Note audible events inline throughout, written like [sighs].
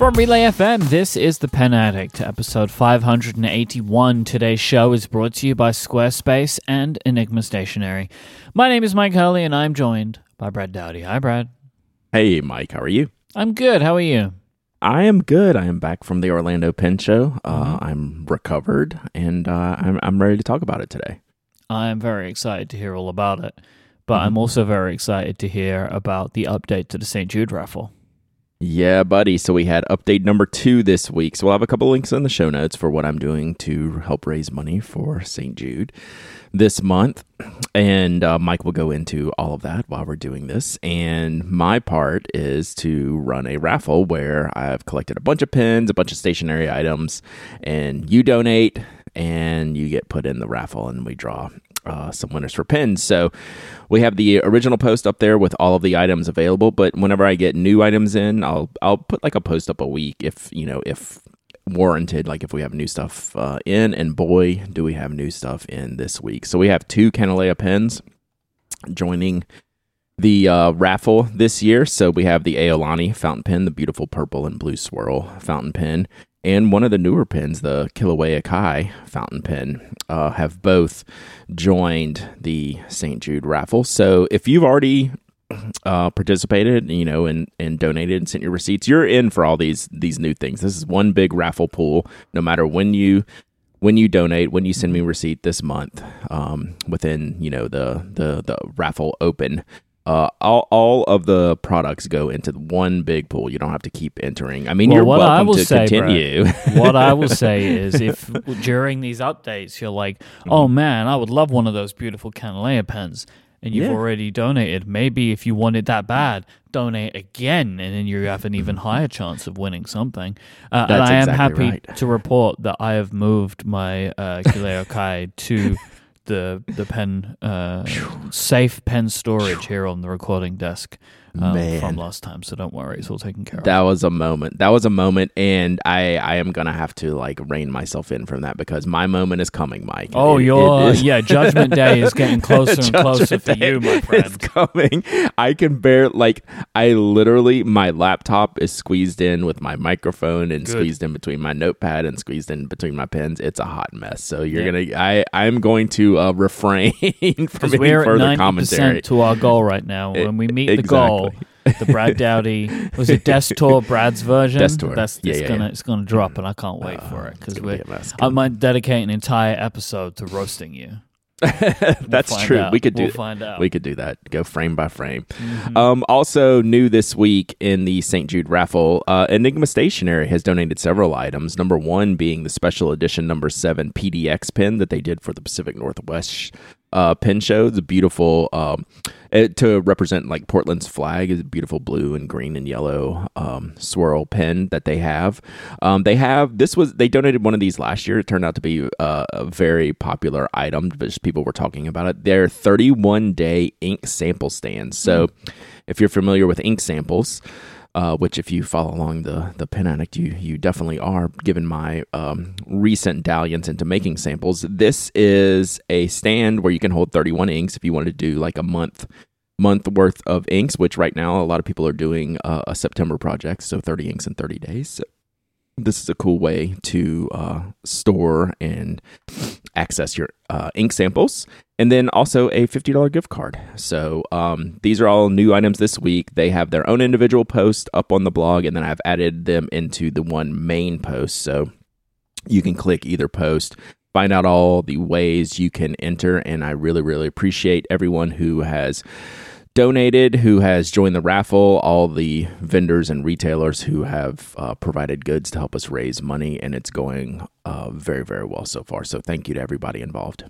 From Relay FM, this is The Pen Addict, episode 581. Today's show is brought to you by Squarespace and Enigma Stationery. My name is Mike Hurley, and I'm joined by Brad Dowdy. Hi, Brad. Hey, Mike. how are you? I'm good. How are you? I am good. I am back from the Orlando Pen Show. Uh, Mm-hmm. I'm recovered, and uh, I'm I'm ready to talk about it today. I'm very excited to hear all about it, but Mm-hmm. I'm also very excited to hear about the update to the St. Jude raffle. Yeah, buddy. So we had update number two this week. So we'll have a couple links in the show notes for what I'm doing to help raise money for St. Jude this month. And uh, Mike will go into all of that while we're doing this. And my part is to run a raffle where I've collected a bunch of pins, a bunch of stationery items, and you donate and you get put in the raffle and we draw uh, some winners for pins. So we have the original post up there with all of the items available. But whenever I get new items in, I'll I'll put like a post up a week if you know if warranted. Like if we have new stuff uh, in, and boy, do we have new stuff in this week. So we have two Kanilea pens joining the uh, raffle this year. So we have the Aolani fountain pen, the beautiful purple and blue swirl fountain pen, and one of the newer pens, the Kilauea Kai fountain pen, uh, have both joined the St. Jude raffle. So if you've already uh, participated, you know, and and donated and sent your receipts, you're in for all these these new things. This is one big raffle pool. No matter when you when you donate, when you send me receipt this month, um, within you know the the the raffle open, uh, all all of the products go into one big pool. You don't have to keep entering. I mean, Well, you're what I welcome will to say, continue. what I will [laughs] say is if during these updates you're like, oh man, I would love one of those beautiful Kanilea pens, and you've Yeah. already donated, maybe if you want it that bad, donate again, and then you have an even higher chance of winning something. Uh, and I am exactly happy right. to report that I have moved my uh, Kilauea Kai to [laughs] the the pen uh, safe pen storage here on the recording desk um, from last time. So don't worry, it's all taken care of. That was a moment. That was a moment, and I I am gonna have to like rein myself in from that because my moment is coming, Mike. Oh, It- it your is- yeah, [laughs] Judgment Day is getting closer and [laughs] closer for you, my friend. coming. I can bear like I literally my laptop is squeezed in with my microphone and Good. squeezed in between my notepad and squeezed in between my pens. It's a hot mess. So you're Yeah. gonna I I'm going to uh, [laughs] refrain from any we're at further commentary. to our goal right now. When we meet the goal, the Brad Dowdy was it [laughs] Destor Brad's version. Destor. That's Yeah, it's yeah, gonna yeah. it's gonna drop, and I can't wait for it because we gonna be. I might dedicate an entire episode to roasting you. [laughs] That's true. out. We could do We'll find out. We could do that. Go frame by frame. Mhm. Um, also, new this week in the St. Jude raffle, uh, Enigma Stationery has donated several items. Number one being the special edition number seven PDX pin that they did for the Pacific Northwest uh, pin show. It's a beautiful, um, it, to represent like Portland's flag, is a beautiful blue and green and yellow um, swirl pin that they have. Um, they have this was they donated one of these last year. It turned out to be uh, a very popular item, but people were talking about it. They're 31 day ink sample stands. So if you're familiar with ink samples, uh, which if you follow along the the pen addict, you you definitely are. Given my um, recent dalliance into making samples, this is a stand where you can hold 31 inks. If you want to do like a month month worth of inks, which right now a lot of people are doing uh, a September project, so 30 inks in 30 days. This is a cool way to uh, store and access your uh, ink samples and then also a $50 gift card. So um, these are all new items this week. They have their own individual post up on the blog and then i've added them into the one main post. So you can click either post find out all the ways you can enter and i really really appreciate everyone who has donated, who has joined the raffle, all the vendors and retailers who have uh, provided goods to help us raise money, and it's going uh, very, very well so far. So thank you to everybody involved.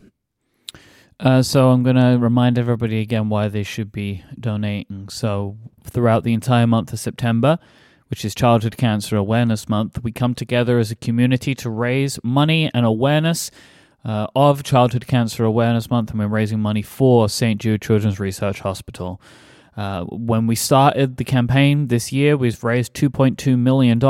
Uh, so I'm going to remind everybody again why they should be donating. So throughout the entire month of September, which is Childhood Cancer Awareness Month, we come together as a community to raise money and awareness uh, of Childhood Cancer Awareness Month, and we're raising money for St. Jude Children's Research Hospital. Uh, when we started the campaign this year, we've raised $2.2 million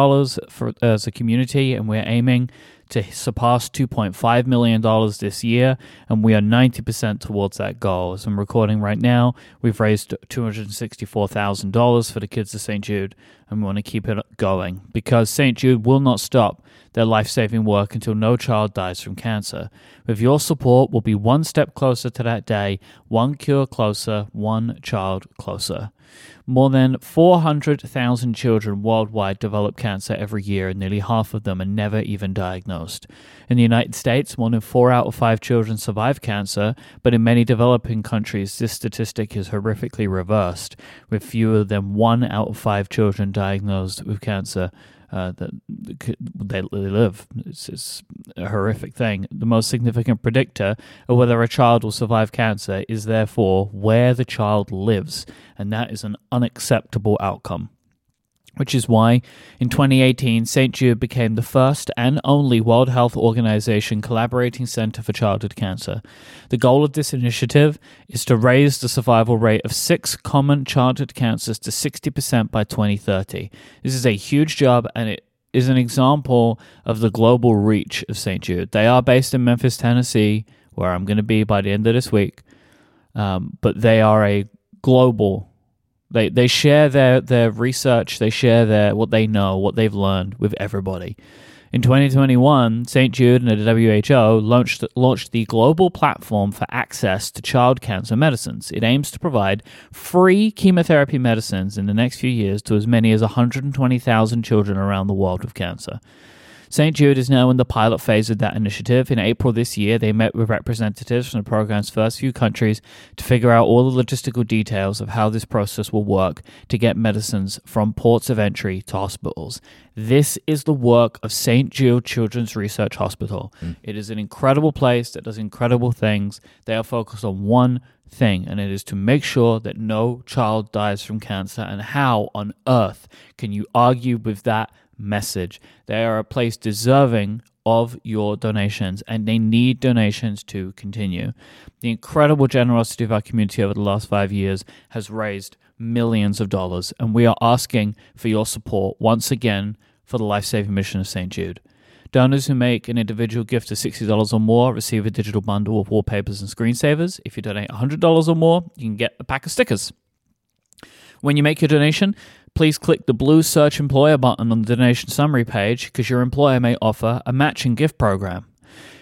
for, as a community, and we're aiming to surpass $2.5 million this year, and we are 90% towards that goal. As I'm recording right now, we've raised $264,000 for the kids of St. Jude, and we want to keep it going because St. Jude will not stop their life saving work until no child dies from cancer. With your support, we'll be one step closer to that day, one cure closer, one child closer. More than 400,000 children worldwide develop cancer every year, and nearly half of them are never even diagnosed. In the United States, more than four out of five children survive cancer, but in many developing countries, this statistic is horrifically reversed, with fewer than one out of five children diagnosed with cancer uh, that they, live. It's, it's, a horrific thing. The most significant predictor of whether a child will survive cancer is therefore where the child lives, and that is an unacceptable outcome which is why in 2018 St. Jude became the first and only World Health Organization collaborating center for childhood cancer. The goal of this initiative is to raise the survival rate of six common childhood cancers to 60% by 2030. This is a huge job and it is an example of the global reach of St. Jude. They are based in Memphis, Tennessee, where I'm going to be by the end of this week, um, but they are a global they they share their their research, they share their what they know, what they've learned with everybody. In 2021, St. Jude and the WHO launched, launched the global platform for access to child cancer medicines. It aims to provide free chemotherapy medicines in the next few years to as many as 120,000 children around the world with cancer. St. Jude is now in the pilot phase of that initiative. In April this year, they met with representatives from the program's first few countries to figure out all the logistical details of how this process will work to get medicines from ports of entry to hospitals. This is the work of St. Jude Children's Research Hospital. Mm. It is an incredible place that does incredible things. They are focused on one thing, and it is to make sure that no child dies from cancer. And how on earth can you argue with that message. They are a place deserving of your donations and they need donations to continue. The incredible generosity of our community over the last five years has raised millions of dollars, and we are asking for your support once again for the life saving mission of St. Jude. Donors who make an individual gift of $60 or more receive a digital bundle of wallpapers and screensavers. If you donate $100 or more, you can get a pack of stickers. When you make your donation, please click the blue Search Employer button on the donation summary page because your employer may offer a matching gift program.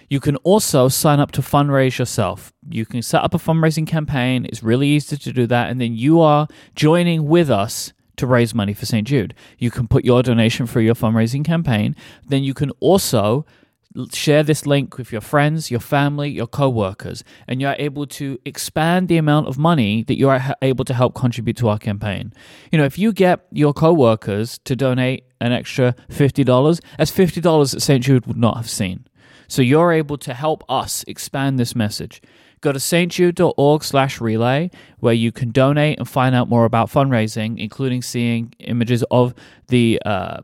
You can also sign up to fundraise yourself. You can set up a fundraising campaign. It's really easy to do that. And then you are joining with us to raise money for St. Jude. You can put your donation for your fundraising campaign. Then you can also share this link with your friends, your family, your co-workers, and you're able to expand the amount of money that you are able to help contribute to our campaign. You know, if you get your co-workers to donate an extra $50, that's $50 that St. Jude would not have seen. So you're able to help us expand this message. Go to stjude.org slash relay where you can donate and find out more about fundraising, including seeing images of the uh,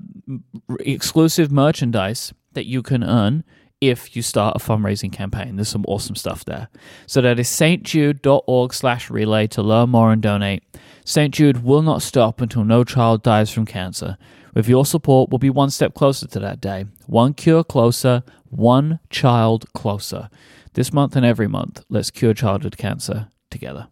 exclusive merchandise that you can earn if you start a fundraising campaign. There's some awesome stuff there. So that is stjude.org slash relay to learn more and donate. St. Jude will not stop until no child dies from cancer. With your support, we'll be one step closer to that day. One cure closer, one child closer. This month and every month, let's cure childhood cancer together.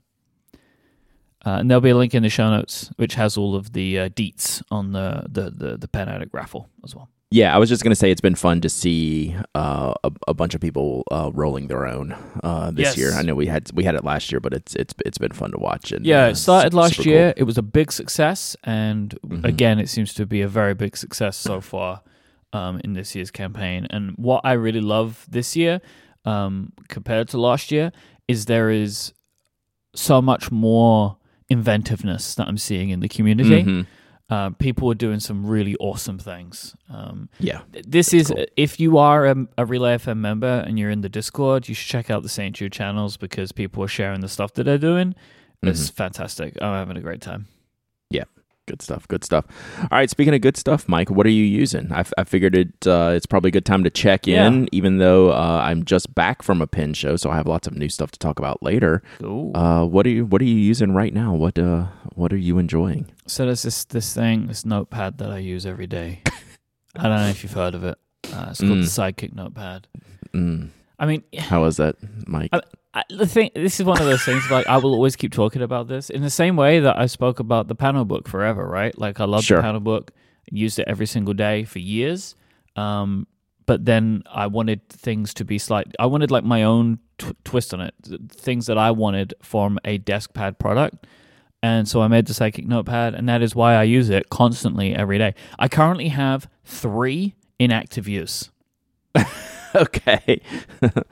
Uh, and there'll be a link in the show notes, which has all of the uh, deets on the, the, the, the pen addict raffle as well. Yeah, I was just gonna say it's been fun to see uh, a, a, bunch of people uh, rolling their own uh, this yes. year. I know we had we had it last year, but it's it's it's been fun to watch. And, yeah, it uh, started last year. It was a big success, and mm-hmm. again, it seems to be a very big success so far um, in this year's campaign. And what I really love this year um, compared to last year is there is so much more inventiveness that I'm seeing in the community. Mm-hmm uh, people are doing some really awesome things. Um, yeah, this is cool. if you are a, a, Relay FM member and you're in the Discord, you should check out the St. Jude channels because people are sharing the stuff that they're doing. Mm-hmm. It's fantastic. I'm having a great time. Good stuff. Good stuff. All right. Speaking of good stuff, Mike, what are you using? I, I figured it. Uh, it's probably a good time to check in, yeah. even though uh, I'm just back from a pin show, so I have lots of new stuff to talk about later. Uh, what are you What are you using right now? What uh What are you enjoying? So there's this this thing, this notepad that I use every day. I don't know if you've heard of it. Uh, it's called Mm. the Sidekick Notepad. Mm. I mean, [laughs] How was that, Mike? I- I, the thing, this is one of those things. Like, I will always keep talking about this in the same way that I spoke about the Panobook forever. Right? Like, I love Sure. the Panobook. Used it every single day for years. Um, but then I wanted things to be slight. I wanted like my own tw- twist on it. Things that I wanted from a desk pad product. And so I made the Sidekick Notepad, and that is why I use it constantly every day. I currently have three in active use, [laughs] [laughs] okay.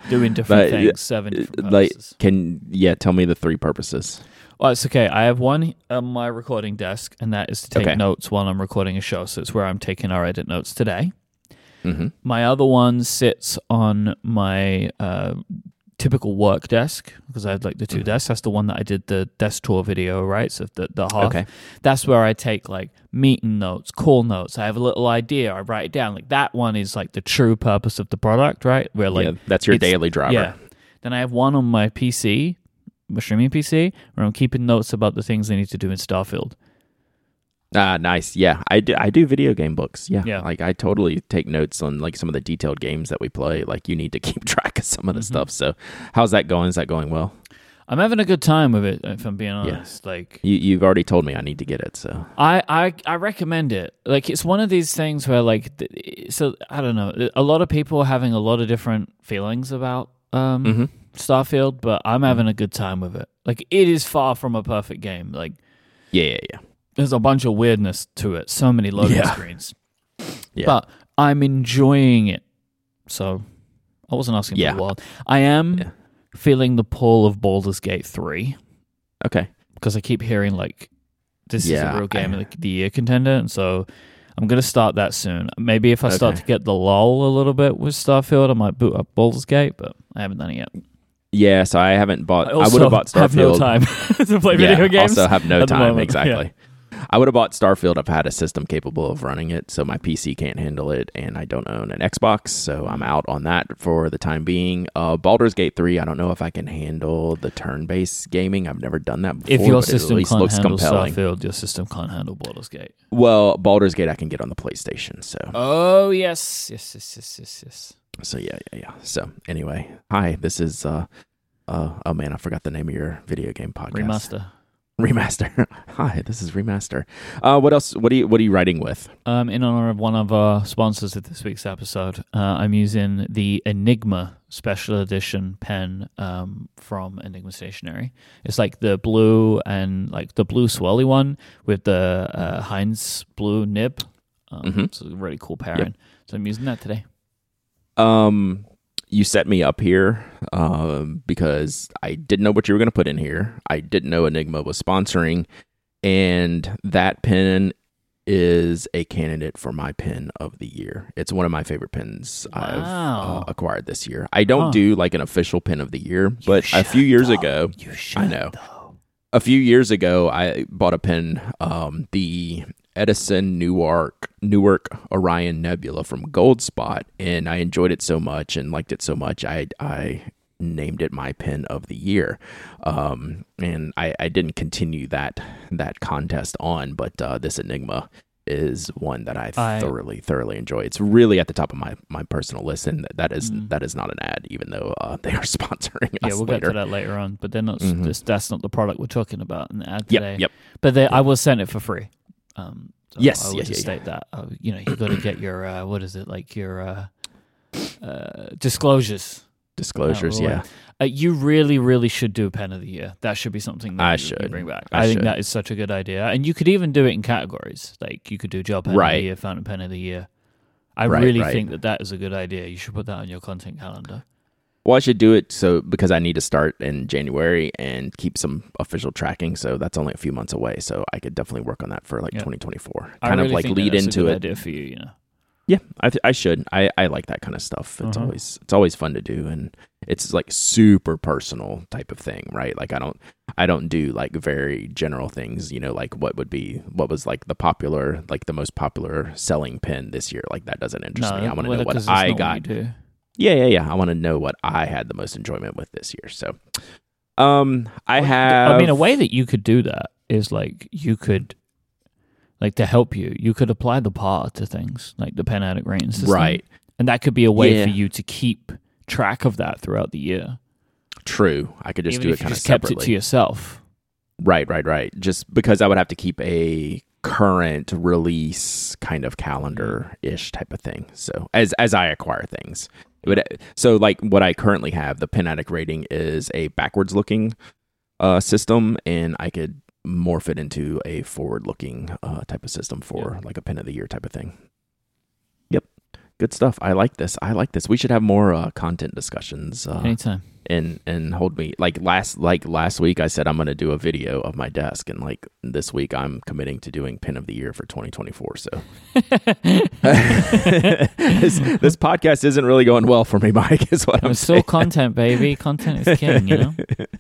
doing different But, things, seven different like, purposes. can yeah, tell me the three purposes. Well, it's okay. I have one on my recording desk, and that is to take Okay. notes while I'm recording a show. So it's where I'm taking our edit notes today. Mm-hmm. My other one sits on my uh, typical work desk because I had like the 2 Mhm. desks. That's the one that I did the desk tour video, right? So the the half. Okay. That's where I take like meeting notes, call notes. I have a little idea, I write it down. Like that one is like the true purpose of the product, right? Where like yeah, that's your daily driver. yeah. Then I have one on my PC, my streaming PC, where I'm keeping notes about the things I need to do in Starfield. Ah, nice. Yeah, I do. I do video game books. Yeah, Yeah. Like I totally take notes on like some of the detailed games that we play. Like you need to [laughs] keep track of some of the Mhm. stuff. So, how's that going? Is that going well? I'm having a good time with it, if I'm being honest. Like You you've already told me I need to get it. So I, I I recommend it. Like it's one of these things where like so I don't know. A lot of people are having a lot of different feelings about um mm-hmm. Starfield, but I'm having a good time with it. Like it is far from a perfect game. Like yeah, yeah, yeah. There's a bunch of weirdness to it. So many loading Yeah. screens. Yeah. But I'm enjoying it. So I wasn't asking Yeah. for the world. I am Yeah. feeling the pull of Baldur's Gate 3 Okay. because I keep hearing like this is a real game I- of the, year contender, and so I'm gonna start that soon. Maybe if I start to get the lull a little bit with Starfield, I might boot up Baldur's Gate, but I haven't done it yet. Yeah, so I haven't bought. I, also would have bought Starfield. have no time [laughs] to play yeah, video games. Also have no time. [laughs] Exactly. I would have bought Starfield if I had a system capable of running it. So my PC can't handle it, and I don't own an Xbox, so I'm out on that for the time being. Uh, Baldur's Gate three. I don't know if I can handle the turn-based gaming. I've never done that before. if your but it system at least can't looks handle compelling. Starfield, your system can't handle Baldur's Gate. Well, Baldur's Gate I can get on the PlayStation. So Oh yes, yes, yes, yes, yes, yes. so yeah yeah yeah. So anyway, hi. This is uh uh oh man, I forgot the name of your video game podcast. Remaster. Remaster. [laughs] Hi, this is Remaster. Uh, what else? What are you What are you writing with? Um, in honor of one of our sponsors of this week's episode, uh, I'm using the Enigma Special Edition pen um, from Enigma Stationery. It's like the blue and like the blue swirly one with the uh, Heinz blue nib. Um, Mhm. It's a really cool pairing. So I'm using that today. Um, you set me up here um, because I didn't know what you were going to put in here. I didn't know Enigma was sponsoring, and that pen is a candidate for my pen of the year. It's one of my favorite pens I've uh, acquired this year. I don't Huh. do like an official pen of the year, but a few years ago, you I know. a few years ago, I bought a pen, um, the Edison Newark Newark Orion Nebula from Goldspot, and I enjoyed it so much and liked it so much. I I named it my pen of the year, um, and I, I didn't continue that that contest on, but uh, this Enigma is one that I, I- thoroughly thoroughly enjoy. It's really at the top of my, my personal list, and that is Mm. that is not an ad, even though uh, they are [laughs] sponsoring Yeah, us Yeah, we'll later. get to that later on. But they're not. Mhm. This, that's not the product we're talking about in the ad today. Yep, yep. But they, I will send it for free. Um, so Yes, I will yes, just yeah, yeah. state that. Uh, you know, you got to get your uh, what is it like your uh, uh, disclosures. Disclosures, out of the way. yeah. Uh, you really, really should do pen of the year. That should be something that I you, should. you bring back. I I, think should. that is such a good idea, and you could even do it in categories. Like you could do job pen of the year, fountain pen of the year. I Right, really right. think that that is a good idea. You should put that on your content calendar. Well, I should do it so because I need to start in January and keep some official tracking. So that's only a few months away. So I could definitely work on that for like Yeah. 2024. I Kind really of like lead into it. Idea for you, you know. Yeah, I, th- I should. I, I like that kind of stuff. It's Uh-huh. always it's always fun to do, and it's like super personal type of thing, right? Like I don't I don't do like very general things. You know, like what would be what was like the popular like the most popular selling pen this year. Like that doesn't interest me. I want to well, know what I got do. Yeah, yeah, yeah. I want to know what I had the most enjoyment with this year. So, um, I have. I mean, a way that you could do that is like you could, like to help you, you could apply the par to things like the pen addict rating system, right. and that could be a way Yeah. for you to keep track of that throughout the year. True. I could just Even do it kind of just kept separately. it to yourself. Right, right, right. Just because I would have to keep a current release kind of calendar ish type of thing. So as as I acquire things, it would so like what I currently have, the Pen Addict rating is a backwards looking uh, system, and I could morph it into a forward looking uh, type of system for like a Pen of the Year type of thing. Good stuff. I like this. I like this. We should have more uh, content discussions. Uh, Anytime. and and hold me like last like last week I said I'm going to do a video of my desk and like this week I'm committing to doing pin of the year for 2024 so this, this podcast isn't really going well for me Mike is what I'm It's still saying content, baby. Content is king, you know?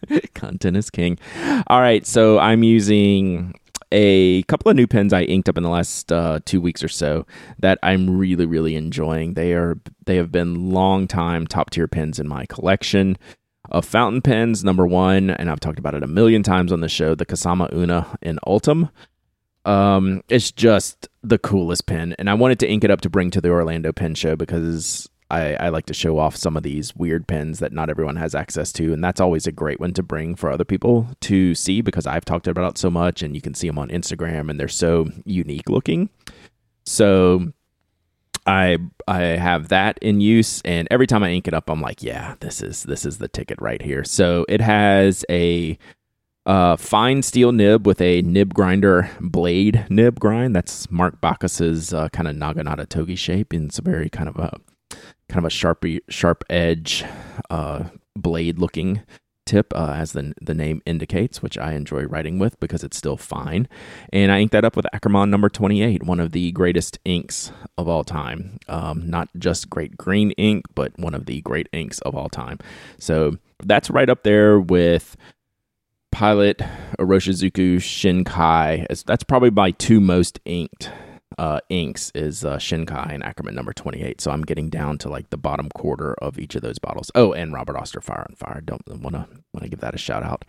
[laughs] content is king all right so I'm using a couple of new pens I inked up in the last uh, two weeks or so that I'm really really enjoying they are they have been long time top tier pens in my collection of fountain pens, number one, and I've talked about it a million times on the show, the Kasama Uno in Ultem. Um, it's just the coolest pen, and I wanted to ink it up to bring to the Orlando Pen Show because I, I like to show off some of these weird pens that not everyone has access to, and that's always a great one to bring for other people to see because I've talked about it so much, and you can see them on Instagram, and they're so unique looking. So I I have that in use, and every time I ink it up, I'm like, yeah, this is this is the ticket right here. So it has a uh, fine steel nib with a nib grinder blade nib grind. That's Mark Bacas's uh, kind of Naginata togi shape, and it's a very kind of a kind of a sharpy sharp edge uh, blade looking tip, uh, as the the name indicates, which I enjoy writing with because it's still fine. And I inked that up with Akkerman number 28, one of the greatest inks of all time. Um, not just great green ink, but one of the great inks of all time. So that's right up there with Pilot, Iroshizuku, Shinkai. That's probably my two most inked uh, inks is uh, Shinkai and Akkerman number 28. So I'm getting down to like the bottom quarter of each of those bottles. Oh, and Robert Oster Fire and Ice. Don't want to want to give that a shout out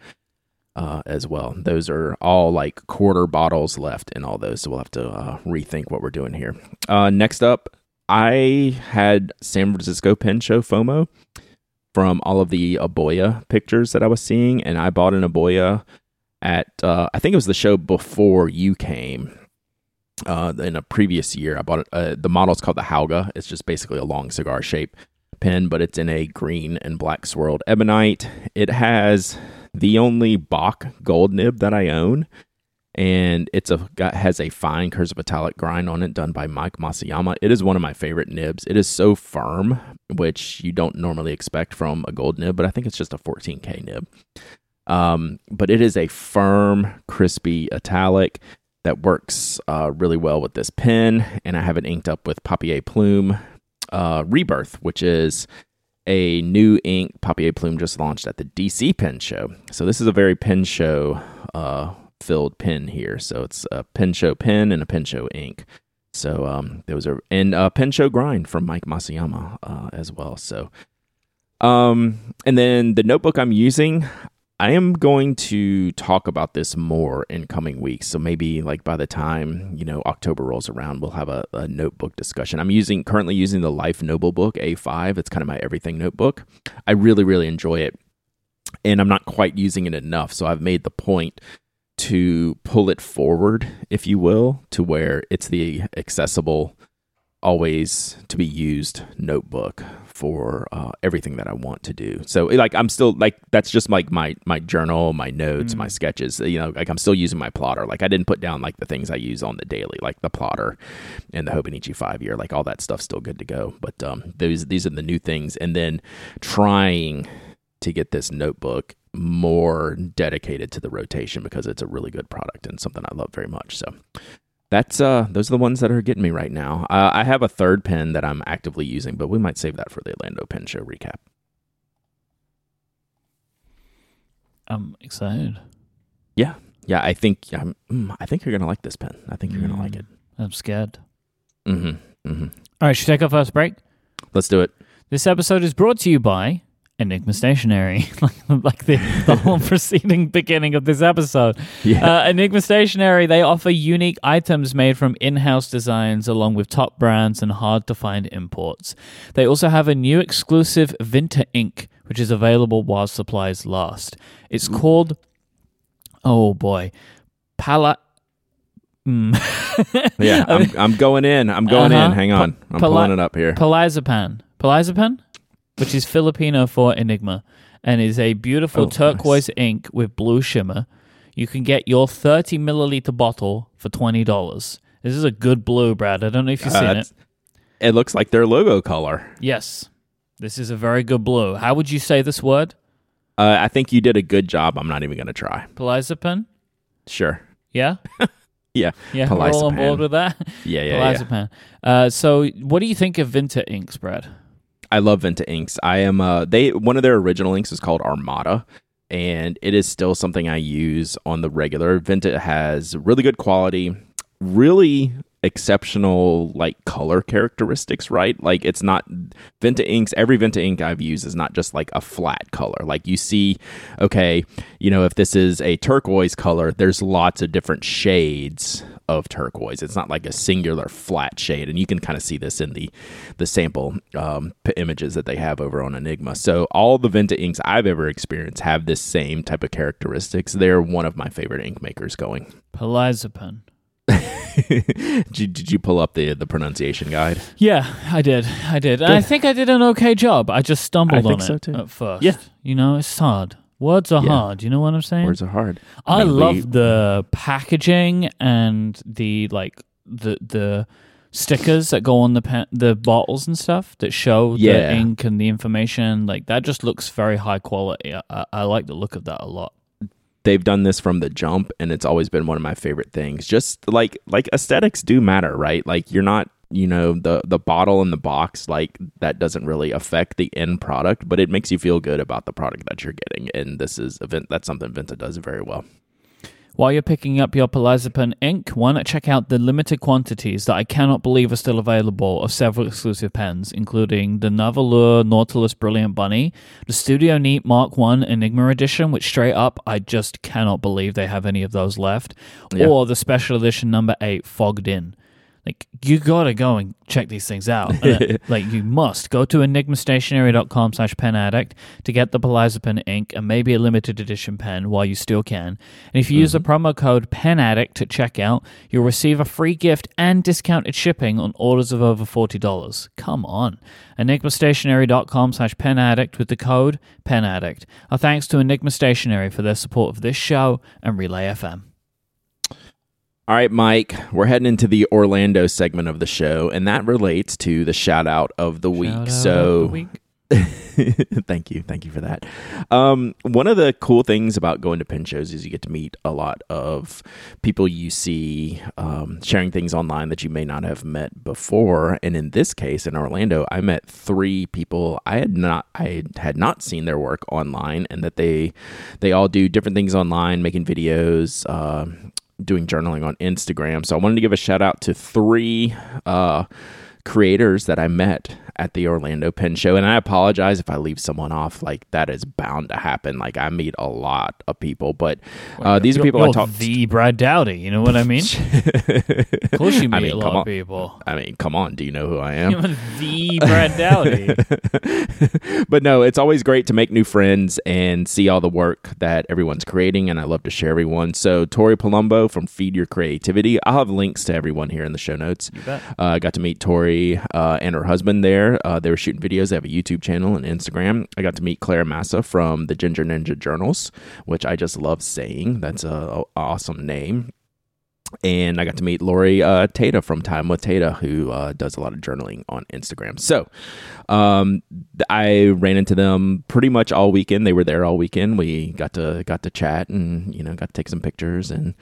uh, as well. Those are all like quarter bottles left in all those. So we'll have to uh, rethink what we're doing here. Uh, next up, I had San Francisco Pen Show FOMO from all of the eboya pictures that I was seeing, and I bought an eboya at uh, I think it was the show before you came. Uh, in a previous year, I bought it. Uh, the model's called the Houga. It's just basically a long cigar shape pen, but it's in a green and black swirled ebonite. It has the only Bock gold nib that I own, and it's a got, has a fine cursive metallic grind on it done by Mike Masuyama. It is one of my favorite nibs. It is so firm, which you don't normally expect from a gold nib, but I think it's just a 14K nib. Um, but it is a firm, crispy italic that works uh, really well with this pen, and I have it inked up with Papier Plume uh, Rebirth, which is a new ink Papier Plume just launched at the DC Pen Show. So this is a very pen show uh, filled pen here. So it's a pen show pen and a pen show ink. So um, there a and a pen show grind from Mike Masuyama uh, as well. So um, and then the notebook I'm using, I am going to talk about this more in coming weeks. So maybe like by the time, you know, October rolls around, we'll have a, a notebook discussion. I'm using currently using the Life Noble book A5. It's kind of my everything notebook. I really, really enjoy it. And I'm not quite using it enough. So I've made the point to pull it forward, if you will, to where it's the accessible, always to be used notebook for uh, everything that I want to do. So like I'm still like that's just like my my journal, my notes, Mm. my sketches. You know, like I'm still using my plotter. Like I didn't put down like the things I use on the daily, like the plotter and the Hobonichi five year. Like all that stuff's still good to go. But um, those these are the new things, and then trying to get this notebook more dedicated to the rotation because it's a really good product and something I love very much. So that's uh those are the ones that are getting me right now. Uh, I have a third pen that I'm actively using, but we might save that for the Orlando Pen Show recap. I'm excited. Yeah, yeah. I think um, mm, I think you're gonna like this pen. I think you're gonna like it. I'm scared. Mm-hmm. Mm-hmm. All right, should we take our first break? Let's do it. This episode is brought to you by Enigma Stationery, [laughs] like the, the whole [laughs] preceding beginning of this episode. Yeah. Uh, Enigma Stationery, they offer unique items made from in house designs along with top brands and hard to find imports. They also have a new exclusive Vinta ink, which is available while supplies last. It's called, oh boy, Pala. Mm. yeah, [laughs] I'm, I'm going in. I'm going Uh-huh. in. Hang on. I'm Poli- pulling it up here. Palaisipan. Palaisipan? Which is Filipino for Enigma and is a beautiful Oh, turquoise ink with blue shimmer. You can get your 30 milliliter bottle for $20. This is a good blue, Brad. I don't know if you've Uh, seen it. it looks like their logo color. Yes. This is a very good blue. How would you say this word? Uh, I think you did a good job. I'm not even going to try. Palaisipan? Sure. Yeah? [laughs] Yeah. Yeah, we're all on board with that. Yeah, yeah, yeah. Uh, so, what do you think of Vinta inks, Brad? I love Vinta inks. I am uh they one of their original inks is called Armada and it is still something I use on the regular. Vinta has really good quality, really exceptional like color characteristics, right? Like it's not Vinta inks, every Vinta ink I've used is not just like a flat color. Like you see, okay, you know, if this is a turquoise color, there's lots of different shades of turquoise. It's not like a singular flat shade, and you can kind of see this in the the sample um, p- images that they have over on Enigma. So all the Vinta inks I've ever experienced have this same type of characteristics. They're one of my favorite ink makers going. Palaisipan. [laughs] did, you, did you pull up the the pronunciation guide? Yeah, I did. I did. And I think I did an okay job. I just stumbled I on so, it too. at first. Yeah. You know, it's hard. Words are Yeah. hard. You know what I'm saying? Words are hard. I mean, love we- the packaging and the like the the stickers that go on the pen, the bottles and stuff that show the ink and the information. Like that just looks very high quality. I, I like the look of that a lot. they've done this from the jump and it's always been one of my favorite things just like like aesthetics do matter right like you're not you know the the bottle and the box like that doesn't really affect the end product but it makes you feel good about the product that you're getting and this is event that's something Vinta does very well While you're picking up your Palaisipan ink, why not check out the limited quantities that I cannot believe are still available of several exclusive pens, including the Nahvalur Nautilus Brilliant Bunny, the Studio Neat Mark 1 Enigma Edition, which straight up, I just cannot believe they have any of those left, Yeah. or the special edition number 8 Fogged In. Like, you gotta go and check these things out. Uh, [laughs] like, you must. Go to enigmastationery.com slash pen addict to get the Palaisipan ink and maybe a limited edition pen while you still can. And if you use the promo code pen addict at checkout, you'll receive a free gift and discounted shipping on orders of over $40. Come on. enigmastationery.com slash pen addict with the code pen addict. Our thanks to Enigma Stationery for their support of this show and Relay FM. All right mike we're heading into the orlando segment of the show and that relates to the shout out of the week. So the week. [laughs] thank you. Thank you for that. Um, one of the cool things about going to pin shows is you get to meet a lot of people you see um, sharing things online that you may not have met before. And in this case in orlando i met three people i had not i had not seen their work online and that they they all do different things online making videos uh, doing journaling on instagram. So i wanted to give a shout out to three uh, creators that I met at the Orlando Pen Show. And I apologize if I leave someone off. Like that is bound to happen. Like I meet a lot of people, but uh, these are people I talk. the Brad Dowdy. You know what I mean? [laughs] Of course, you meet I mean, a lot of people. I mean, come on. Do you know who I [laughs] am? The Brad Dowdy. [laughs] but no, it's always great to make new friends and see all the work that everyone's creating, and I love to share everyone. So, Toni Palumbo from Feed Your Creativity. I'll have links to everyone here in the show notes. Uh, I got to meet Toni uh, and her husband there. Uh, they were shooting videos. They have a YouTube channel and Instagram. I got to meet Clare Masa from the Ginger Ninja Journals, which I just love saying. That's a awesome name. And I got to meet Lori uh, Tata from Time with Tata, who uh, does a lot of journaling on Instagram. So um, I ran into them pretty much all weekend. They were there all weekend. We got to got to chat and you know got to take some pictures and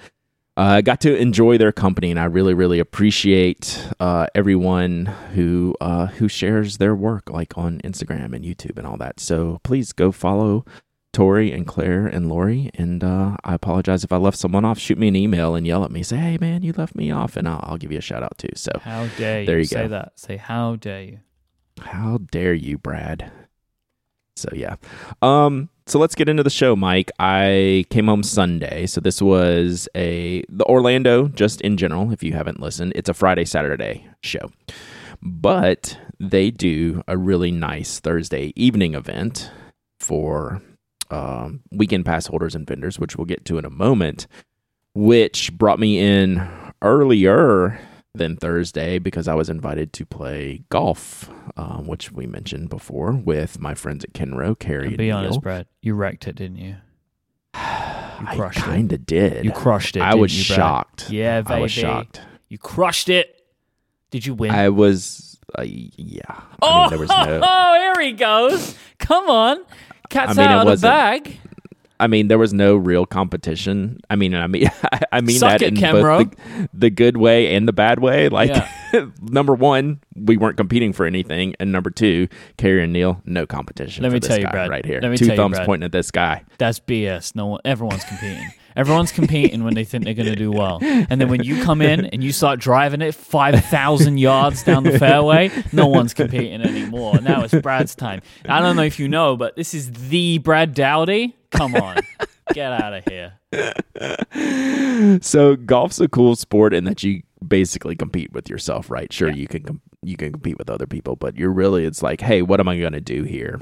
uh, got to enjoy their company, and I really, really appreciate uh, everyone who uh, who shares their work, like on Instagram and YouTube and all that. So please go follow Toni and Clare and Lori. And uh, I apologize if I left someone off. Shoot me an email and yell at me. Say, "Hey, man, you left me off," and I'll, I'll give you a shout out too. So How dare you, There you say go. that? Say how dare you? how dare you, Brad? So yeah. Um so let's get into the show, Mike. I came home Sunday. So this was a the Orlando just in general, if you haven't listened, it's a Friday Saturday show. But they do a really nice Thursday evening event for um, weekend pass holders and vendors, which we'll get to in a moment, which brought me in earlier than Thursday because I was invited to play golf, um, which we mentioned before with my friends at Kenro, Carrie. Be honest, Neil. Brad, you wrecked it, didn't you? You [sighs] I crushed it. kind of did. You crushed it. I didn't was you, shocked. Yeah, baby. I was shocked. You crushed it. Did you win? I was, uh, yeah. I oh, mean, there was no. oh, [laughs] here he goes. Come on. Cat's I mean, out of the bag. I mean, there was no real competition. I mean, I mean, [laughs] I mean Suck that it, in both the, the good way and the bad way. Like, Yeah. [laughs] number one, we weren't competing for anything, and number two, Carrie and Neil, no competition. Let me tell you, Brad. right here. Let me Two tell you, thumbs Brad. pointing at this guy. That's BS. No one, everyone's competing. Everyone's competing when they think they're going to do well, and then when you come in and you start driving it five thousand yards down the fairway, no one's competing anymore. Now it's Brad's time. I don't know if you know, but this is the Brad Dowdy. Come on, get out of here. So golf's a cool sport in that you basically compete with yourself, right? Sure, Yeah. you can com- you can compete with other people, but you're really it's like, hey, what am I going to do here?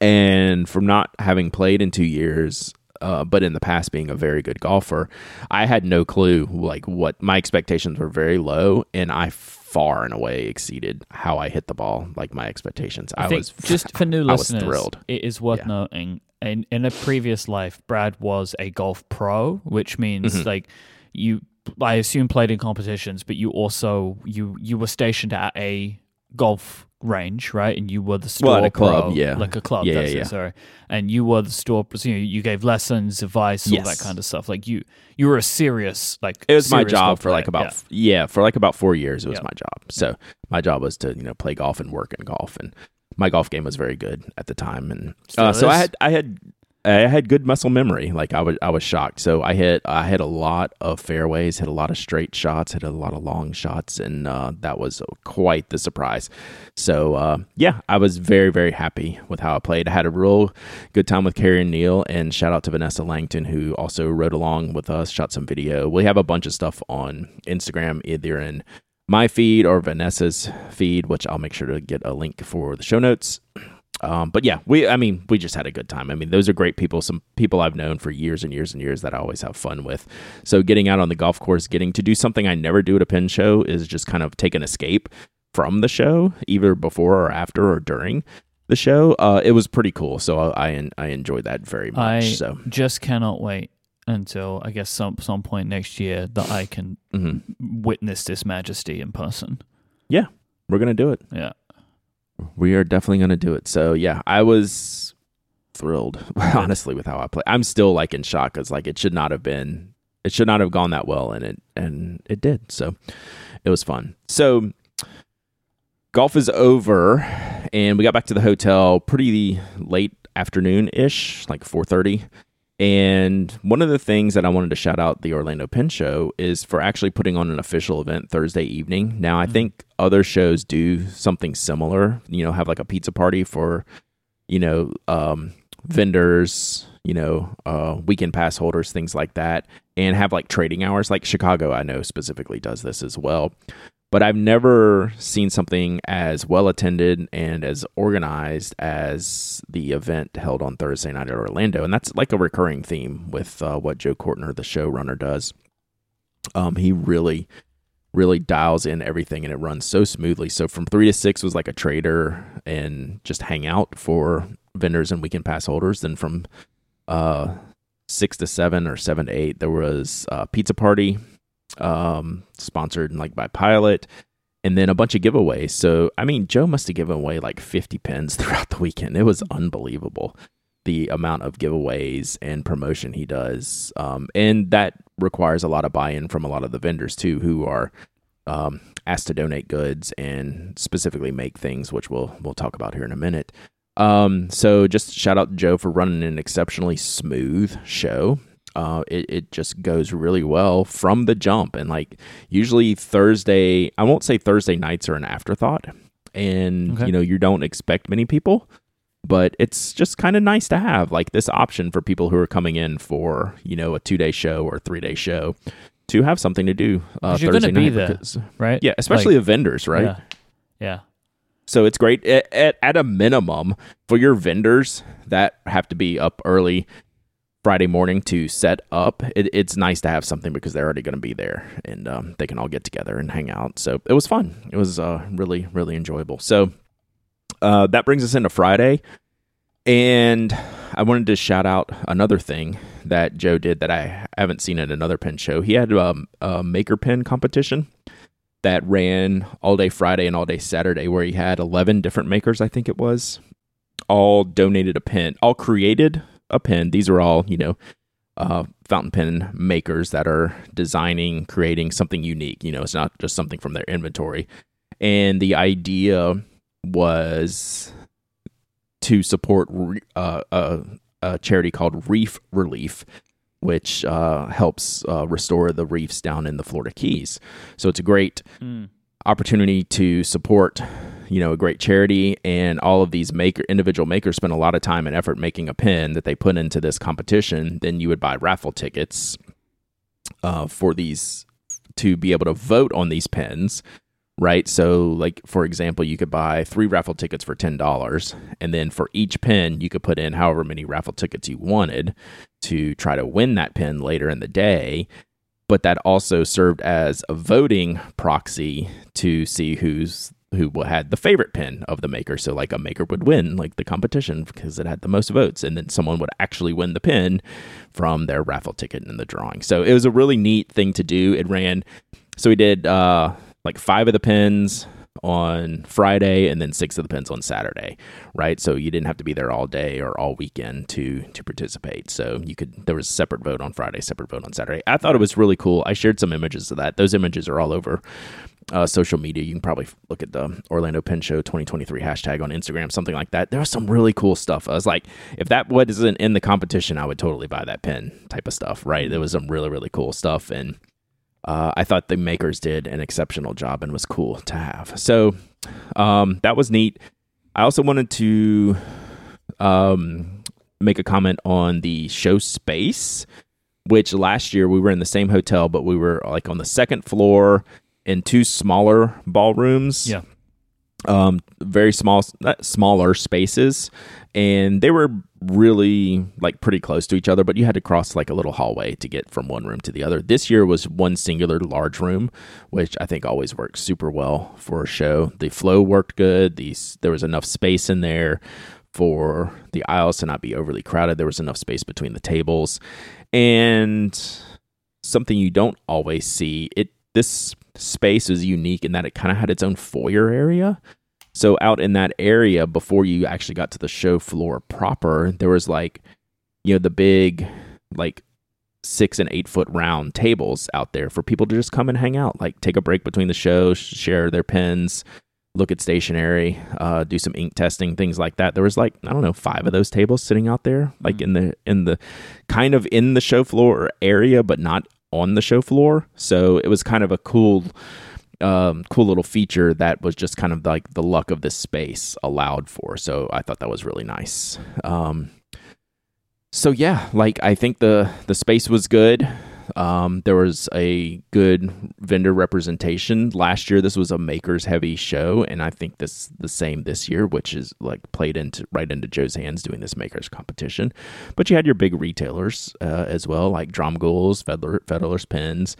And from not having played in two years, uh, but in the past being a very good golfer, I had no clue like what my expectations were very low, and I far and away exceeded how I hit the ball, like my expectations. I, I was just [laughs] for new I was listeners, thrilled. it is worth Yeah. noting. In in a previous life, Brad was a golf pro, which means Mhm. like you, I assume, played in competitions, but you also you you were stationed at a golf range, right? And you were the store Well, at a club, pro, yeah. like a club. Yeah, that's yeah, it. Sorry, and you were the store. You, you gave lessons, advice, all that kind of stuff. Like you, you were a serious like. it was my job for like about Yeah. yeah. for like about four years it was Yeah. my job so my job was to you know play golf and work in golf and my golf game was very good at the time and uh, so i had i had I had good muscle memory. Like I was, I was shocked. So I hit, I hit a lot of fairways, hit a lot of straight shots, hit a lot of long shots, and uh, that was quite the surprise. So uh, yeah, I was very, very happy with how I played. I had a real good time with Carrie and Neil, and shout out to Vanessa Langton who also rode along with us, shot some video. We have a bunch of stuff on Instagram, either in my feed or Vanessa's feed, which I'll make sure to get a link for the show notes. Um, but yeah, we I mean, we just had a good time. I mean, those are great people, some people I've known for years and years and years that I always have fun with. So getting out on the golf course, getting to do something I never do at a pin show is just kind of take an escape from the show, either before or after or during the show. Uh, it was pretty cool. So I I enjoyed that very much. I so just cannot wait until I guess some some point next year that I can mhm. witness this majesty in person. Yeah, we're gonna do it. Yeah. We are definitely going to do it. So yeah, I was thrilled, [laughs] honestly, with how I played. I'm still like in shock because like it should not have been, it should not have gone that well, and it and it did. So it was fun. So golf is over, and we got back to the hotel pretty late afternoon ish, like four thirty. And one of the things that I wanted to shout out the Orlando Pin Show is for actually putting on an official event Thursday evening. Now, I Mhm. think other shows do something similar, you know, have like a pizza party for, you know, um, vendors, you know, uh, weekend pass holders, things like that, and have like trading hours. Like Chicago, I know specifically does this as well. But I've never seen something as well attended and as organized as the event held on Thursday night at Orlando. And that's like a recurring theme with uh, what Joe Courtner, the showrunner, does. Um, he really, really dials in everything and it runs so smoothly. So from three to six was like a trader and just hang out for vendors and weekend pass holders. Then from uh, six to seven or seven to eight, there was a pizza party um, sponsored like by Pilot, and then a bunch of giveaways. So I mean, Joe must have given away like 50 pins [laughs] throughout the weekend. It was unbelievable the amount of giveaways and promotion he does, um, and that requires a lot of buy-in from a lot of the vendors too, who are um, asked to donate goods and specifically make things, which we'll we'll talk about here in a minute. Um, so just shout out to Joe for running an exceptionally smooth show. Uh, it, it just goes really well from the jump. And like usually Thursday, I won't say Thursday nights are an afterthought. And, Okay. you know, you don't expect many people. but it's just kind of nice to have like this option for people who are coming in for you know a two day show or three day show to have something to do uh, Thursday night there, because- right? yeah, especially Like, the vendors, right? Yeah. Yeah. So it's great at, at, at a minimum for your vendors that have to be up early Friday morning to set up. It, it's nice to have something because they're already going to be there and um, they can all get together and hang out. So it was fun. It was uh, really really enjoyable. So uh, that brings us into Friday, and I wanted to shout out another thing that Joe did that I haven't seen at another pen show. He had um, a maker pen competition that ran all day Friday and all day Saturday, where he had 11 different makers, I think it was, all donated a pen, all created a pen. These are all, you know, uh, fountain pen makers that are designing, creating something unique. You know, it's not just something from their inventory. And the idea was to support re- uh, a, a charity called Reef Relief, which uh, helps uh, restore the reefs down in the Florida Keys. So it's a great Mm. opportunity to support you know a great charity and all of these maker individual makers spend a lot of time and effort making a pin that they put into this competition then you would buy raffle tickets uh, for these to be able to vote on these pins right? So like for example you could buy three raffle tickets for $10 and then for each pin you could put in however many raffle tickets you wanted to try to win that pin later in the day. But that also served as a voting proxy to see who's who had the favorite pin of the maker. So like a maker would win like the competition because it had the most votes, and then someone would actually win the pin from their raffle ticket in the drawing. So it was a really neat thing to do. It ran. So we did uh, like five of the pins on Friday and then six of the pins on Saturday, right? So you didn't have to be there all day or all weekend to to participate. So you could there was a separate vote on Friday, separate vote on Saturday. I thought it was really cool. I shared some images of that. Those images are all over uh, social media. You can probably look at the Orlando Pen Show 2023 hashtag on Instagram, something like that. There was some really cool stuff. I was like, if that wasn't in the competition, I would totally buy that pen type of stuff, right? There was some really, really cool stuff. And uh, I thought the makers did an exceptional job and was cool to have. So um, that was neat. I also wanted to um, make a comment on the show space, which last year we were in the same hotel, but we were like on the second floor in two smaller ballrooms. Yeah. Um, very small, smaller spaces, and they were really like pretty close to each other. But you had to cross like a little hallway to get from one room to the other. This year was one singular large room, which I think always works super well for a show. The flow worked good. These there was enough space in there for the aisles to not be overly crowded. There was enough space between the tables, and something you don't always see it. This space is unique in that it kind of had its own foyer area. So out in that area before you actually got to the show floor proper, there was like, you know, the big like six and eight foot round tables out there for people to just come and hang out, like take a break between the shows, share their pens, look at stationery, uh, do some ink testing, things like that. There was like I don't know five of those tables sitting out there, like in the in the kind of in the show floor area, but not on the show floor. So it was kind of a cool um, cool little feature that was just kind of like the luck of this space allowed for. So I thought that was really nice. Um, so yeah, like I think the the space was good. Um, there was a good vendor representation last year. This was a makers heavy show, and I think this the same this year, which is like played into right into Joe's hands doing this makers competition. But you had your big retailers uh, as well, like Dromgoole's, Fedler, Fedler's Pens.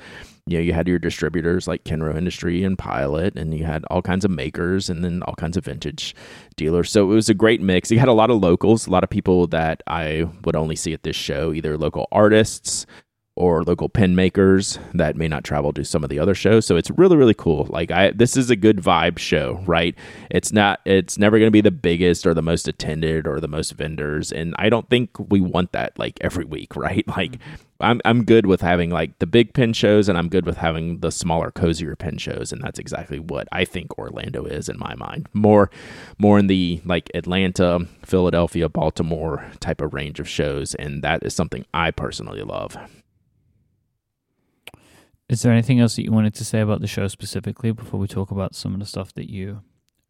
You know, you had your distributors like Kenro Industry and Pilot, and you had all kinds of makers and then all kinds of vintage dealers. So it was a great mix. You had a lot of locals, a lot of people that I would only see at this show, either local artists or local pen makers that may not travel to some of the other shows. So it's really really cool. Like I this is a good vibe show, right? It's not it's never going to be the biggest or the most attended or the most vendors and I don't think we want that like every week, [laughs] right? Like mm-hmm. I'm I'm good with having like the big pen shows and I'm good with having the smaller cozier pen shows and that's exactly what I think Orlando is in my mind. More more in the like Atlanta, Philadelphia, Baltimore type of range of shows and that is something I personally love. Is there anything else that you wanted to say about the show specifically before we talk about some of the stuff that you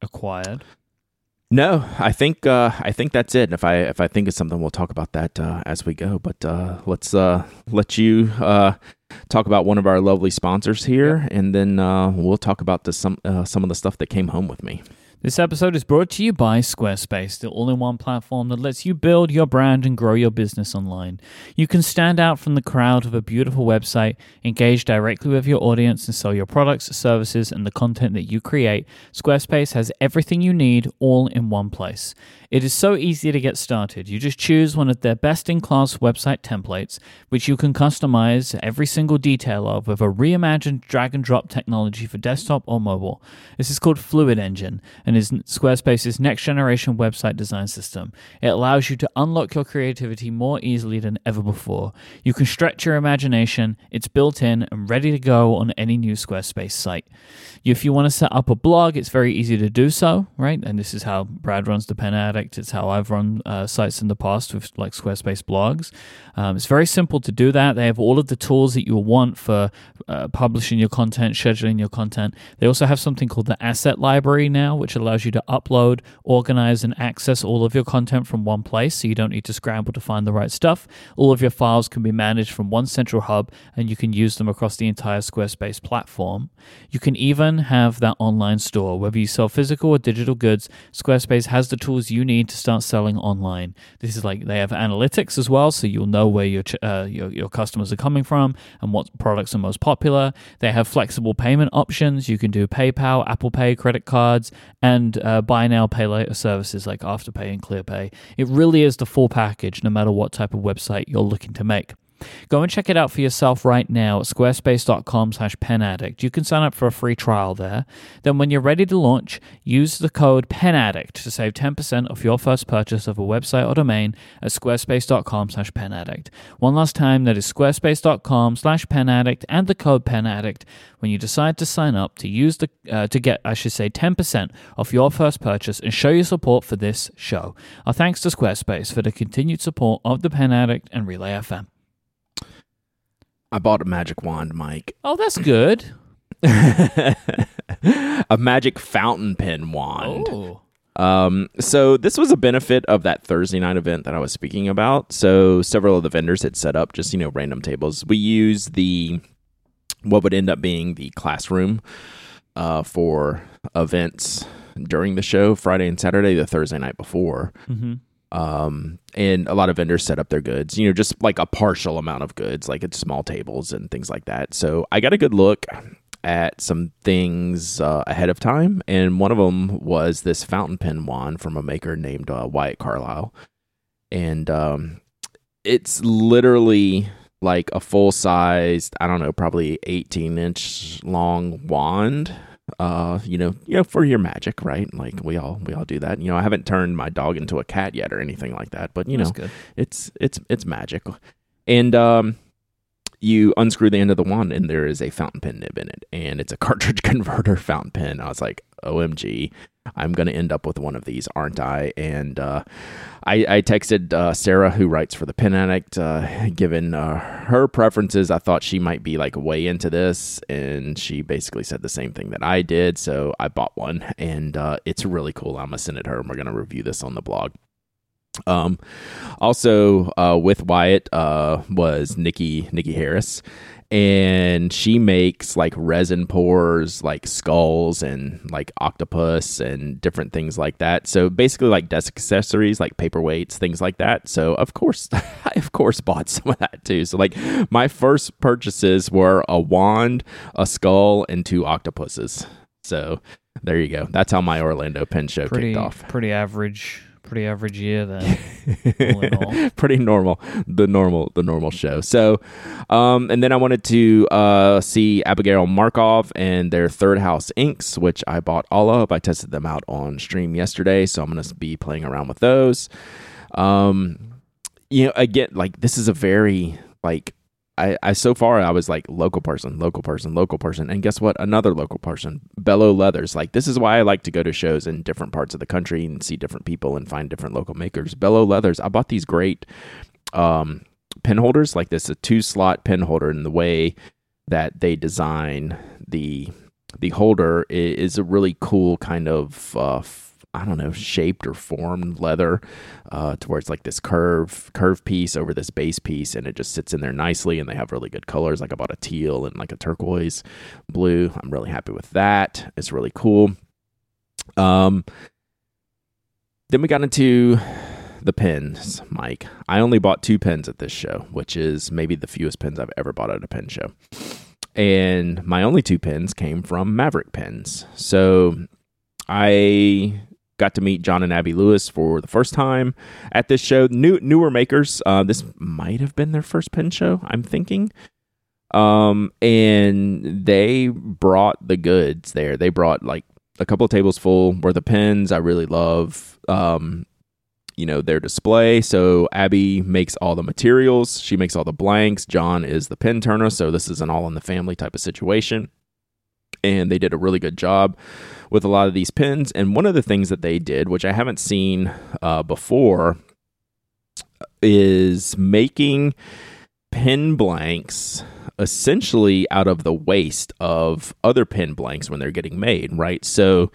acquired? No, I think uh, I think that's it. If I if I think of something, we'll talk about that uh, as we go. But uh, let's uh, let you uh, talk about one of our lovely sponsors here, and then uh, we'll talk about the, some some of the stuff that came home with me. This episode is brought to you by Squarespace, the all in one platform that lets you build your brand and grow your business online. You can stand out from the crowd with a beautiful website, engage directly with your audience, and sell your products, services, and the content that you create. Squarespace has everything you need all in one place. It is so easy to get started. You just choose one of their best in class website templates, which you can customize every single detail of with a reimagined drag and drop technology for desktop or mobile. This is called Fluid Engine and is Squarespace's next generation website design system. It allows you to unlock your creativity more easily than ever before. You can stretch your imagination, it's built in and ready to go on any new Squarespace site. If you want to set up a blog, it's very easy to do so, right? And this is how Brad runs the Pen Addict it's how I've run uh, sites in the past with like Squarespace blogs. Um, it's very simple to do that. They have all of the tools that you'll want for uh, publishing your content, scheduling your content. They also have something called the Asset Library now, which allows you to upload, organize, and access all of your content from one place so you don't need to scramble to find the right stuff. All of your files can be managed from one central hub and you can use them across the entire Squarespace platform. You can even have that online store. Whether you sell physical or digital goods, Squarespace has the tools you need to start selling online. This is like they have analytics as well, so you'll know where your uh, your, your customers are coming from and what products are most popular. They have flexible payment options. You can do PayPal, Apple Pay, credit cards, and uh, buy now pay later services like Afterpay and ClearPay. It really is the full package, no matter what type of website you're looking to make. Go and check it out for yourself right now at squarespace.com slash penaddict. You can sign up for a free trial there. Then when you're ready to launch, use the code penaddict to save 10% off your first purchase of a website or domain at squarespace.com slash penaddict. One last time, that is squarespace.com slash penaddict and the code penaddict when you decide to sign up to use the uh, to get, I should say, 10% off your first purchase and show your support for this show. Our thanks to Squarespace for the continued support of the Pen Addict and Relay FM. I bought a magic wand, Mike. [laughs] Oh, that's good. a magic fountain pen wand. Oh. Um, so this was a benefit of that Thursday night event that I was speaking about. So several of the vendors had set up just you know random tables. We used the what would end up being the classroom uh, for events during the show Friday and Saturday, the Thursday night before. Mm-hmm. Um, and a lot of vendors set up their goods, you know, just like a partial amount of goods, like it's small tables and things like that. So I got a good look at some things uh, ahead of time, and one of them was this fountain pen wand from a maker named uh, Wyatt Carlile, and um, it's literally like a full sized, I don't know, probably 18 inch long wand uh, you know, you know, for your magic, right? Like we all we all do that. You know, I haven't turned my dog into a cat yet or anything like that, but you That's know, good. it's it's it's magic. And um, you unscrew the end of the wand, and there is a fountain pen nib in it, and it's a [laughs] cartridge converter fountain pen. I was like, OMG, I'm going to end up with one of these, aren't I? And uh, I, I, texted uh, Sarah, who writes for the Pen Addict, uh, given uh, her preferences, I thought she might be like way into this. And she basically said the same thing that I did. So I bought one, and uh, it's really cool. I'm to send it her, and we're going to review this on the blog. Um, also uh, with Wyatt uh, was Nikki Nikki Harris, and she makes like resin pours, like skulls and like octopus and different things like that. So basically, like desk accessories, like paperweights, things like that. So of course, [laughs] I of course bought some of that too. So like my first purchases were a wand, a skull, and two octopuses. So there you go. That's how my Orlando pen show Pretty kicked off. pretty average. Pretty average year then. [laughs] all all. pretty normal the normal the normal show so um and then i wanted to uh see abigail markov and their third house inks which i bought all of i tested them out on stream yesterday so i'm gonna be playing around with those um you know again like this is a very like I, I so far I was like local person, local person, local person, and guess what? Another local person, Bello Leathers. Like this is why I like to go to shows in different parts of the country and see different people and find different local makers. Bello Leathers. I bought these great um, pen holders, like this, a two slot pen holder, in the way that they design the the holder is a really cool kind of uh, I don't know, shaped or formed leather uh, to where it's like this curve curve piece over this base piece, and it just sits in there nicely. And they have really good colors. Like I bought a teal and like a turquoise blue. I'm really happy with that. It's really cool. Um, then we got into the pins, Mike. I only bought two pins at this show, which is maybe the fewest pins I've ever bought at a pin show. And my only two pins came from Maverick Pens. So I got to meet Jon and Abbie Lewis for the first time at this show. New newer makers. Uh, this might have been their first pen show. I'm thinking. Um, and they brought the goods there. They brought like a couple of tables full worth of pens I really love. Um, you know their display so abbie makes all the materials she makes all the blanks jon is the pen turner so this is an all in the family type of situation and they did a really good job with a lot of these pins. And one of the things that they did, which I haven't seen uh, before, is making pin blanks essentially out of the waste of other pin blanks when they're getting made, right? So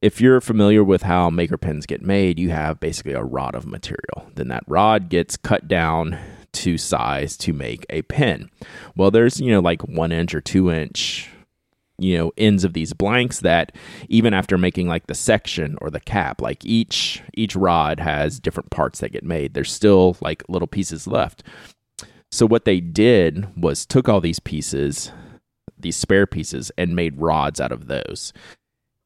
if you're familiar with how maker pins get made, you have basically a rod of material. Then that rod gets cut down to size to make a pin. Well, there's, you know, like one inch or two inch you know ends of these blanks that even after making like the section or the cap like each each rod has different parts that get made. There's still like little pieces left. So what they did was took all these pieces these spare pieces and made rods out of those.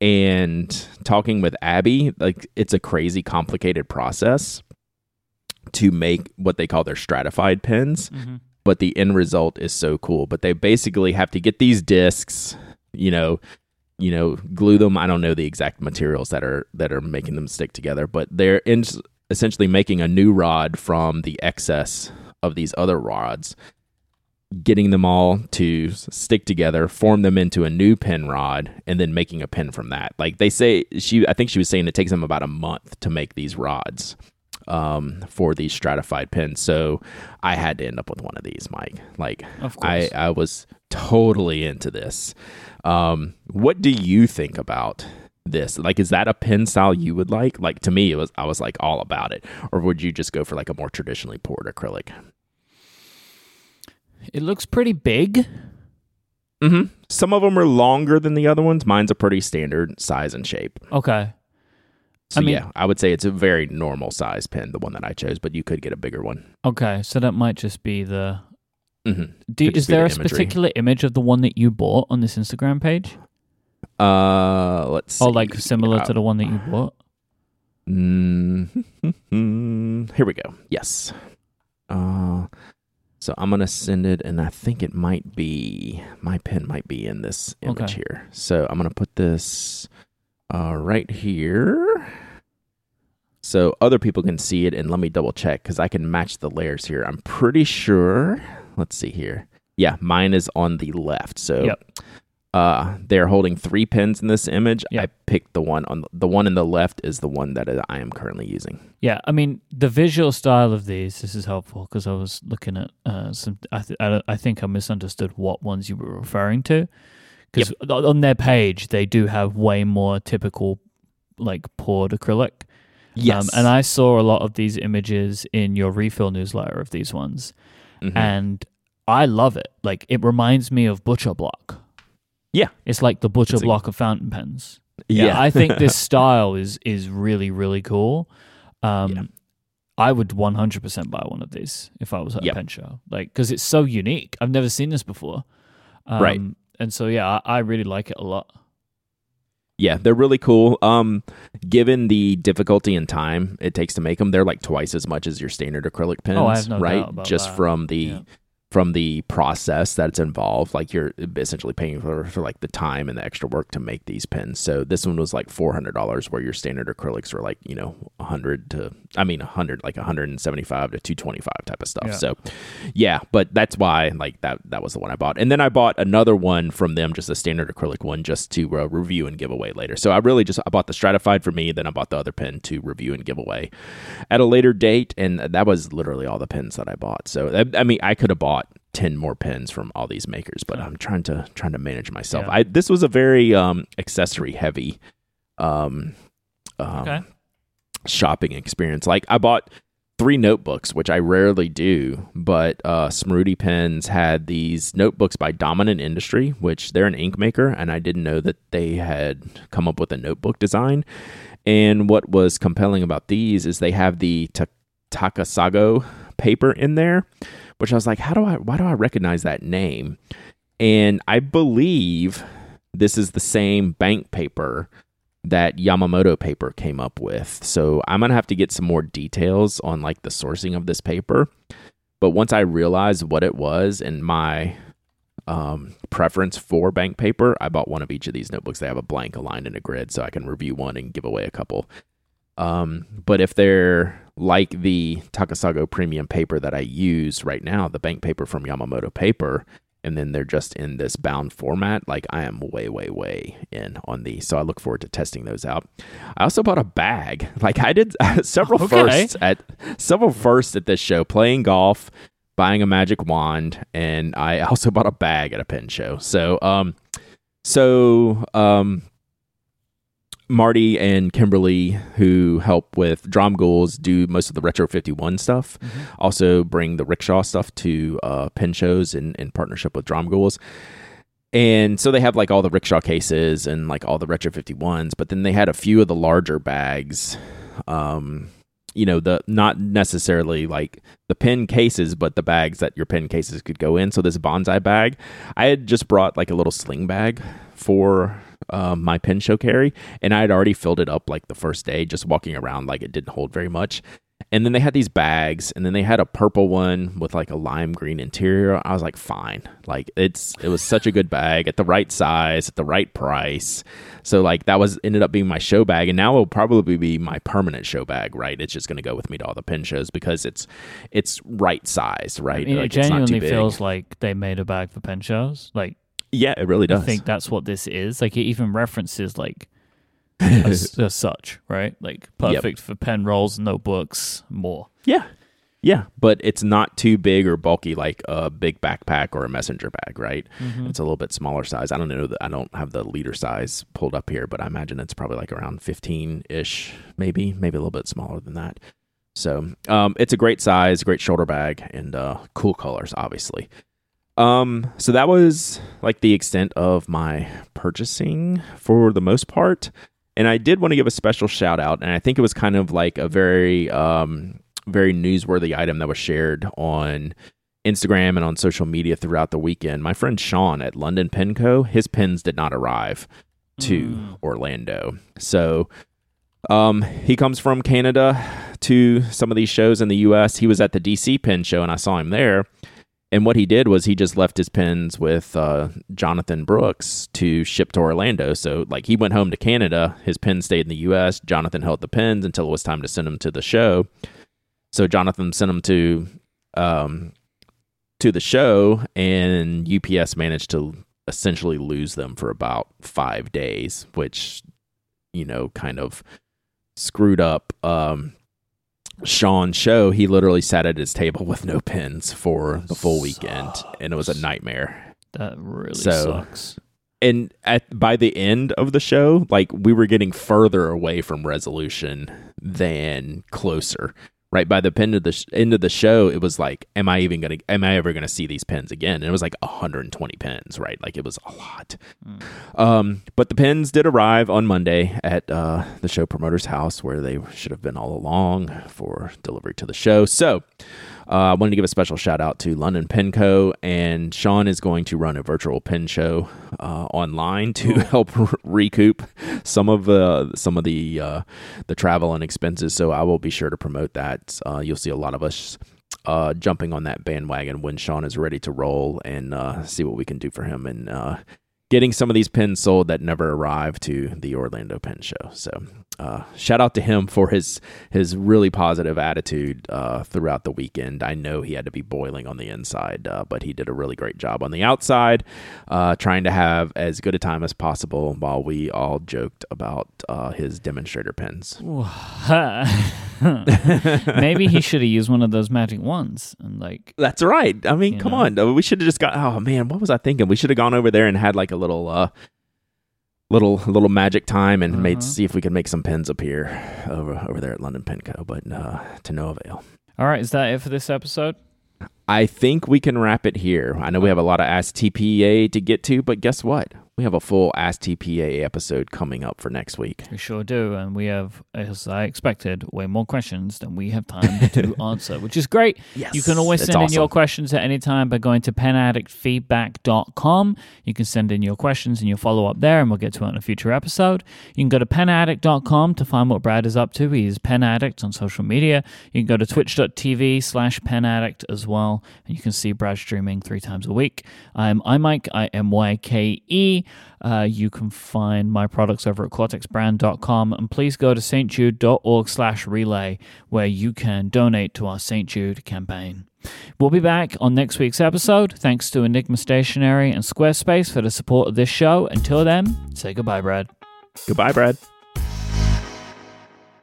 And talking with abbie like it's a crazy complicated process to make what they call their stratified pins mm-hmm. but the end result is so cool. But they basically have to get these discs you know, you know, glue them. I don't know the exact materials that are that are making them stick together, but they're in, essentially making a new rod from the excess of these other rods, getting them all to stick together, form them into a new pin rod, and then making a pin from that. Like they say, she I think she was saying it takes them about a month to make these rods um, for these stratified pins. So I had to end up with one of these, Mike. Like I I was totally into this. Um, what do you think about this? Like, is that a pin style you would like? Like to me, it was I was like all about it. Or would you just go for like a more traditionally poured acrylic? It looks pretty big. Mm-hmm. Some of them are longer than the other ones. Mine's a pretty standard size and shape. Okay. So I mean, yeah, I would say it's a very normal size pen, the one that I chose, but you could get a bigger one. Okay, so that might just be the Mm-hmm. Do, is there the a particular image of the one that you bought on this Instagram page? Uh, let's. See. Oh, like similar uh, to the one that you bought. Mm-hmm. Here we go. Yes. Uh, so I'm gonna send it, and I think it might be my pen might be in this image okay. here. So I'm gonna put this uh, right here so other people can see it and let me double check because i can match the layers here i'm pretty sure let's see here. Yeah, mine is on the left. So yep. uh, they're holding three pins in this image. Yep. I picked the one on the, one in the left is the one that I am currently using. Yeah, I mean the visual style of these. This is helpful because I was looking at uh, some. I, th- I, think I misunderstood what ones you were referring to because yep. on their page they do have way more typical like poured acrylic. Yes, um, and I saw a lot of these images in your refill newsletter of these ones mm-hmm. and I love it. Like it reminds me of Butcher Block. Yeah, it's like the Butcher it's Block a... of fountain pens. Yeah, yeah I think this [laughs] style is is really really cool. Um, yeah. I would 100% buy one of these if I was at yep. a pen show, like because it's so unique. I've never seen this before, um, right? And so yeah, I, I really like it a lot. Yeah, they're really cool. Um, given the difficulty and time it takes to make them, they're like twice as much as your standard acrylic pens, oh, no right? Just that. from the yeah from the process that's involved. Like you're essentially paying for, for like the time and the extra work to make these pens. So this one was like four hundred dollars, where your standard acrylics were like you know hundred to I mean hundred like one hundred and seventy five to two twenty five type of stuff. Yeah. So yeah, but that's why like that that was the one I bought, and then I bought another one from them, just a standard acrylic one, just to uh, review and give away later. So I really just I bought the stratified for me, then I bought the other pen to review and give away at a later date, and that was literally all the pens that I bought. So I, I mean I could have bought 10 more pens from all these makers but i'm trying to trying to manage myself yeah. i this was a very um accessory heavy um um, Okay. shopping experience. Like I bought three notebooks, which I rarely do, but uh, Pens had these notebooks by Dominant Industry, which they're an ink maker, and I didn't know that they had come up with a notebook design. And what was compelling about these is they have the Ta- Takasago paper in there, which I was like, how do I, why do I recognize that name? And I believe this is the same bank paper that Yamamoto paper came up with. So I'm gonna have to get some more details on like the sourcing of this paper. But once I realized what it was and my um, preference for bank paper, I bought one of each of these notebooks. They have a blank aligned in a grid, so I can review one and give away a couple. Um, but if they're like the Takasago premium paper that I use right now, the bank paper from Yamamoto Paper, and then they're just in this bound format, like I am way, way, way in on these. So I look forward to testing those out. I also bought a bag. [laughs] Like I did [laughs] several Okay. firsts at several firsts at this show, playing golf, buying a magic wand, and I also [laughs] bought a bag at a pen show. So um so um Marty and Kimberly, who help with Dromgoole's, do most of the Retro 51 stuff. Also bring the rickshaw stuff to uh, pen shows in, in partnership with Dromgoole's. And so they have like all the rickshaw cases and like all the Retro 51s, but then they had a few of the larger bags. Um, you know, the not necessarily like the pen cases, but the bags that your pen cases could go in. So this bonsai bag, I had just brought like a little sling bag for um, my pen show carry, and I had already filled it up like the first day, just walking around like it didn't hold very much. And then they had these bags, and then they had a purple one with like a lime green interior. I was like, fine, like it's it was such a good bag at the right size, at the right price. So like that was ended up being my show bag, and now it'll probably be my permanent show bag. Right, it's just going to go with me to all the pin shows because it's it's right size, right? I mean, like it it's not too genuinely feels like they made a bag for pin shows. Like yeah, it really does. I think that's what this is. Like it even references like [laughs] as, as such, right? Like perfect for pen rolls, notebooks, more. Yeah. Yeah, but it's not too big or bulky like a big backpack or a messenger bag, right? It's a little bit smaller size. I don't know that I don't have the liter size pulled up here, but I imagine it's probably like around 15 ish, maybe, maybe a little bit smaller than that. So, um, it's a great size, great shoulder bag, and uh, cool colors, obviously. Um, so that was like the extent of my purchasing for the most part. And I did want to give a special shout out, and I think it was kind of like a very, um, very newsworthy item that was shared on Instagram and on social media throughout the weekend. My friend Sean at London Pen Co, his pens did not arrive to Orlando. So um, he comes from Canada to some of these shows in the US. He was at the DC pen show and I saw him there. And what he did was he just left his pens with uh, Jonathan Brooks to ship to Orlando. So, like, he went home to Canada. His pens stayed in the U.S. Jonathan held the pens until it was time to send them to the show. So, Jonathan sent them to um, to the show, and UPS managed to essentially lose them for about five days, which you know kind of screwed up um, Sean's show. He literally sat at his table with no pens for the full weekend, and it was a nightmare. That really So- sucks. And at by the end of the show, like we were getting further away from resolution than closer. Right by the end of the sh- end of the show, it was like, am I even gonna? Am I ever gonna see these pens again? And it was like 120 pens, right? Like it was a lot. Um, but the pens did arrive on Monday at uh, the show promoter's house, where they should have been all along for delivery to the show. So uh, I wanted to give a special shout out to London Pen Co. And Sean is going to run a virtual pen show uh, online to [laughs] help r- recoup some of the some of the uh, the travel and expenses. So I will be sure to promote that. Uh, you'll see a lot of us uh, jumping on that bandwagon when Sean is ready to roll and uh, see what we can do for him and uh, getting some of these pins sold that never arrived to the Orlando Pen Show. So uh, shout out to him for his his really positive attitude uh, throughout the weekend. I know he had to be boiling on the inside, uh, but he did a really great job on the outside, uh, trying to have as good a time as possible while we all joked about uh, his demonstrator pins. [laughs] Maybe he should have used one of those magic ones and like That's right. I mean, come know? on. We should have just got. Oh man, what was I thinking? We should have gone over there and had like a little, uh, little little magic time and made Uh-huh. see if we could make some pins appear over over there at London Pen Co, but uh, to no avail. All right, is that it for this episode? I think we can wrap it here. I know we have a lot of Ask TPA to get to, but guess what? We have a full Ask TPA episode coming up for next week. We sure do, and we have, as I expected, way more questions than we have time to [laughs] answer, which is great. Yes, You can always send in your questions at any time by going to penaddictfeedback.com. You can send in your questions and your follow up there, and we'll get to it in a future episode. You can go to penaddict.com to find what Brad is up to. He's Pen Addict on social media. You can go to twitch.tv slash penaddict as well, and you can see Brad streaming three times a week. I'm iMyke, I M Y K E. Uh, you can find my products over at cortexbrand.com and please go to stjude.org slash relay where you can donate to our St. Jude campaign. We'll be back on next week's episode. Thanks to Enigma Stationery and Squarespace for the support of this show. Until then, say goodbye, Brad. Goodbye, Brad.